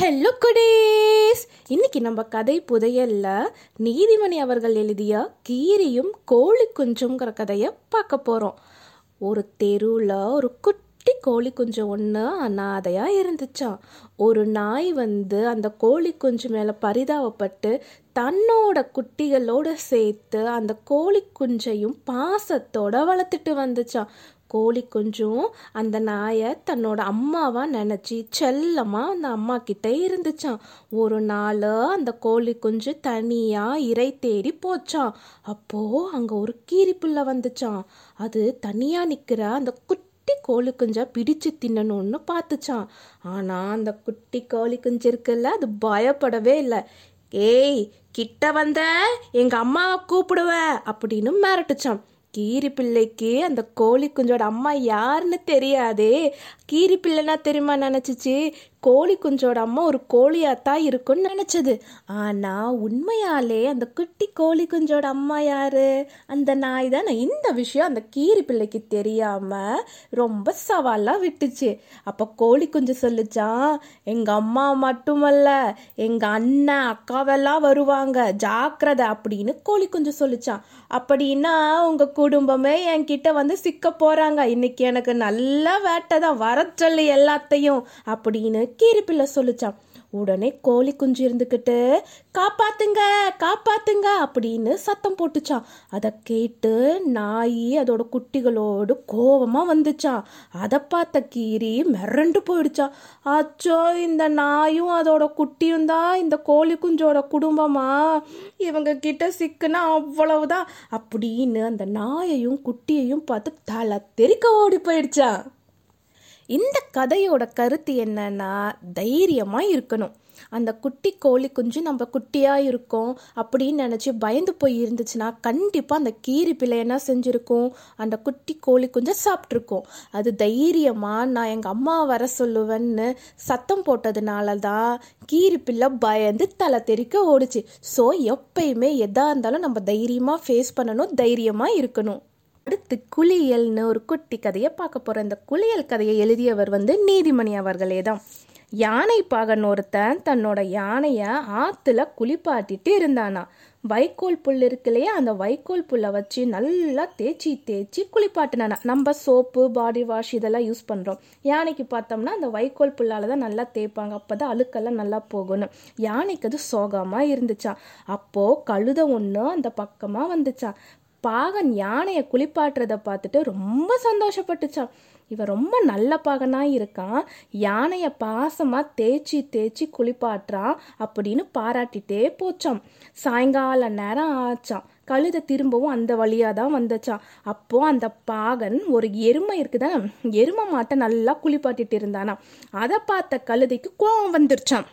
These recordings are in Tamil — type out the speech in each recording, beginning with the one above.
ஹலோ குடீஸ் இன்னைக்கு நம்ம கதை புதையல்ல நீதிமணி அவர்கள் எழுதிய கீரியும் கோழி குஞ்சுங்கிற கதையை பார்க்க போகிறோம் ஒரு தெருவில் ஒரு குட்டி குட்டி கோழி குஞ்சு ஒன்று அனாதையாக இருந்துச்சான் ஒரு நாய் வந்து அந்த கோழி குஞ்சு மேலே பரிதாபப்பட்டு தன்னோட குட்டிகளோடு சேர்த்து அந்த கோழி குஞ்சையும் பாசத்தோட வளர்த்துட்டு வந்துச்சான் கோழி குஞ்சும் அந்த நாயை தன்னோட அம்மாவாக நினச்சி செல்லமாக அந்த அம்மா கிட்டே இருந்துச்சான் ஒரு நாள் அந்த கோழி குஞ்சு தனியாக இறை தேடி போச்சான் அப்போது அங்கே ஒரு கீரிப்புள்ள வந்துச்சான் அது தனியாக நிற்கிற அந்த குட்டி குட்டி கோழி குஞ்சா பிடிச்சு தின்னணும்னு பார்த்துச்சான் ஆனால் அந்த குட்டி கோழி குஞ்சு இருக்குல்ல அது பயப்படவே இல்லை. ஏய் கிட்ட வந்த எங்க அம்மாவை கூப்பிடுவ அப்படின்னு மிரட்டுச்சான் கீரி பிள்ளைக்கு அந்த கோழி குஞ்சோட அம்மா யாருன்னு தெரியாதே. கீரி பிள்ளைனா தெரியுமா நினச்சிச்சு? கோழி குஞ்சோட அம்மா ஒரு கோழியாத்தான் இருக்கும்னு நினச்சது. ஆனால் உண்மையாலே அந்த குட்டி கோழி குஞ்சோட அம்மா யாரு? அந்த நாய் தான். இந்த விஷயம் அந்த கீரி பிள்ளைக்கு தெரியாமல் ரொம்ப சவாலாக விட்டுச்சு. அப்போ கோழி குஞ்சு சொல்லுச்சான் எங்கள் அம்மா மட்டுமல்ல எங்கள் அண்ணன் அக்காவெல்லாம் வருவாங்க. ஜாக்கிரதை அப்படின்னு கோழி குஞ்சு சொல்லிச்சான் அப்படின்னா உங்கள் குடும்பமே என்கிட்ட வந்து சிக்க போகிறாங்க இன்னைக்கு எனக்கு நல்ல வேட்டை தான். வர எல்லாத்தையும். அப்படின்னு கீரிப்பிள்ளை சொல்லுச்சான் உடனே கோழி குஞ்சு இருந்துக்கிட்டு காப்பாத்துங்க காப்பாத்துங்க அப்படின்னு சத்தம் போட்டுச்சான் அதை கேட்டு நாய் அதோட குட்டிகளோடு கோவமாக வந்துச்சான் அதை பார்த்த கீரி மிரண்டு போயிடுச்சான் அச்சோ இந்த நாயும் அதோட குட்டியும் தான் இந்த கோழி குஞ்சோட குடும்பமா? இவங்க கிட்ட சிக்குனா அவ்வளவுதான் அப்படின்னு அந்த நாயையும் குட்டியையும் பார்த்து தலை தெறிக்க ஓடி போயிடுச்சான் இந்த கதையோட கருத்து என்னன்னா தைரியமாக இருக்கணும். அந்த குட்டி கோழி குஞ்சு நம்ம குட்டியாக இருக்கோம் அப்படின்னு நினச்சி பயந்து போய் இருந்துச்சுன்னா கண்டிப்பாக அந்த கீரி பிள்ளை என்ன செஞ்சுருக்கும்? அந்த குட்டி கோழி குஞ்சை சாப்பிட்ருக்கோம் அது தைரியமாக நான் எங்கள் அம்மா வர சொல்லுவேன்னு சத்தம் போட்டதுனால தான் கீரி பிள்ளை பயந்து தலை தெறிக்க ஓடுச்சு. ஸோ எப்பயுமே எதாக இருந்தாலும் நம்ம தைரியமாக ஃபேஸ் பண்ணணும் தைரியமாக இருக்கணும். பத்து குளியல்னு ஒரு குட்டி கதையை பார்க்க போகிற இந்த குளியல் கதையை எழுதியவர் வந்து நீதிமணி அவர்களே தான் யானை பாகன் ஒருத்தன் தன்னோட யானையை ஆற்றுல குளிப்பாட்டிட்டு இருந்தானா. வைக்கோல் புல் இருக்கு இல்லையா? அந்த வைக்கோல் புல்லை வச்சு நல்லா தேய்ச்சி தேய்ச்சி குளிப்பாட்டினானா. நம்ம சோப்பு பாடி வாஷ் இதெல்லாம் யூஸ் பண்ணுறோம் யானைக்கு பார்த்தோம்னா அந்த வைக்கோல் புல்லால் தான் நல்லா தேய்ப்பாங்க. அப்போ தான் அழுக்கெல்லாம் நல்லா போகணும் யானைக்கு அது சோகமாக இருந்துச்சான் அப்போது கழுத ஒன்று அந்த பக்கமாக வந்துச்சான் பாகன் யானையை குளிப்பாட்டுறதை பார்த்துட்டு ரொம்ப சந்தோஷப்பட்டுச்சான் இவன் ரொம்ப நல்ல பாகனாக இருக்கான். யானையை பாசமாக தேய்ச்சி தேய்ச்சி குளிப்பாட்டுறான் அப்படின்னு பாராட்டிட்டே போச்சான் சாயங்கால நேரம் ஆச்சான் கழுதை திரும்பவும் அந்த வழியாக தான் வந்துச்சான் அப்போது அந்த பாகன் ஒரு எருமை இருக்குதானே? எருமை மாட்டை நல்லா குளிப்பாட்டிட்டு இருந்தானா அதை பார்த்த கழுதைக்கு கோவம் வந்துருச்சான்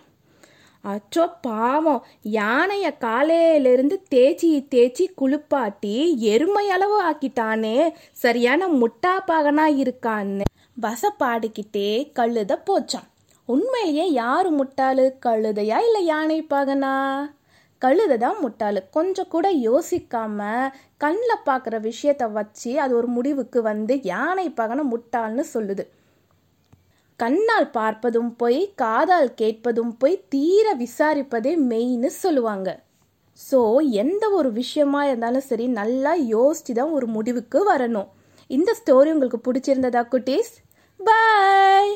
அச்சோ பாவம். யானைய காலையிலிருந்து தேய்ச்சி தேய்ச்சி குளிப்பாட்டி எருமை அளவு ஆக்கிட்டானே. சரியான முட்டாப்பாகனா இருக்கான்னு. வசப்பாடிக்கிட்டே கழுத போச்சான். உண்மையிலேயே யாரு முட்டாளு? கழுதையா இல்லை யானை பாகனா? கழுதை தான் முட்டாளு. கொஞ்சம் கூட யோசிக்காம கண்ணில் பார்க்குற விஷயத்த வச்சு அது ஒரு முடிவுக்கு வந்து யானை பகனை முட்டாள்னு சொல்லுது. கண்ணால் பார்ப்பதும் போய் காதால் கேட்பதும் போய் தீர விசாரிப்பதே மெயின்னு சொல்லுவாங்க. ஸோ எந்த ஒரு விஷயமா இருந்தாலும் சரி நல்லா யோசிச்சு தான் ஒரு முடிவுக்கு வரணும். இந்த ஸ்டோரி உங்களுக்கு பிடிச்சிருந்ததா குட்டீஸ்? பாய்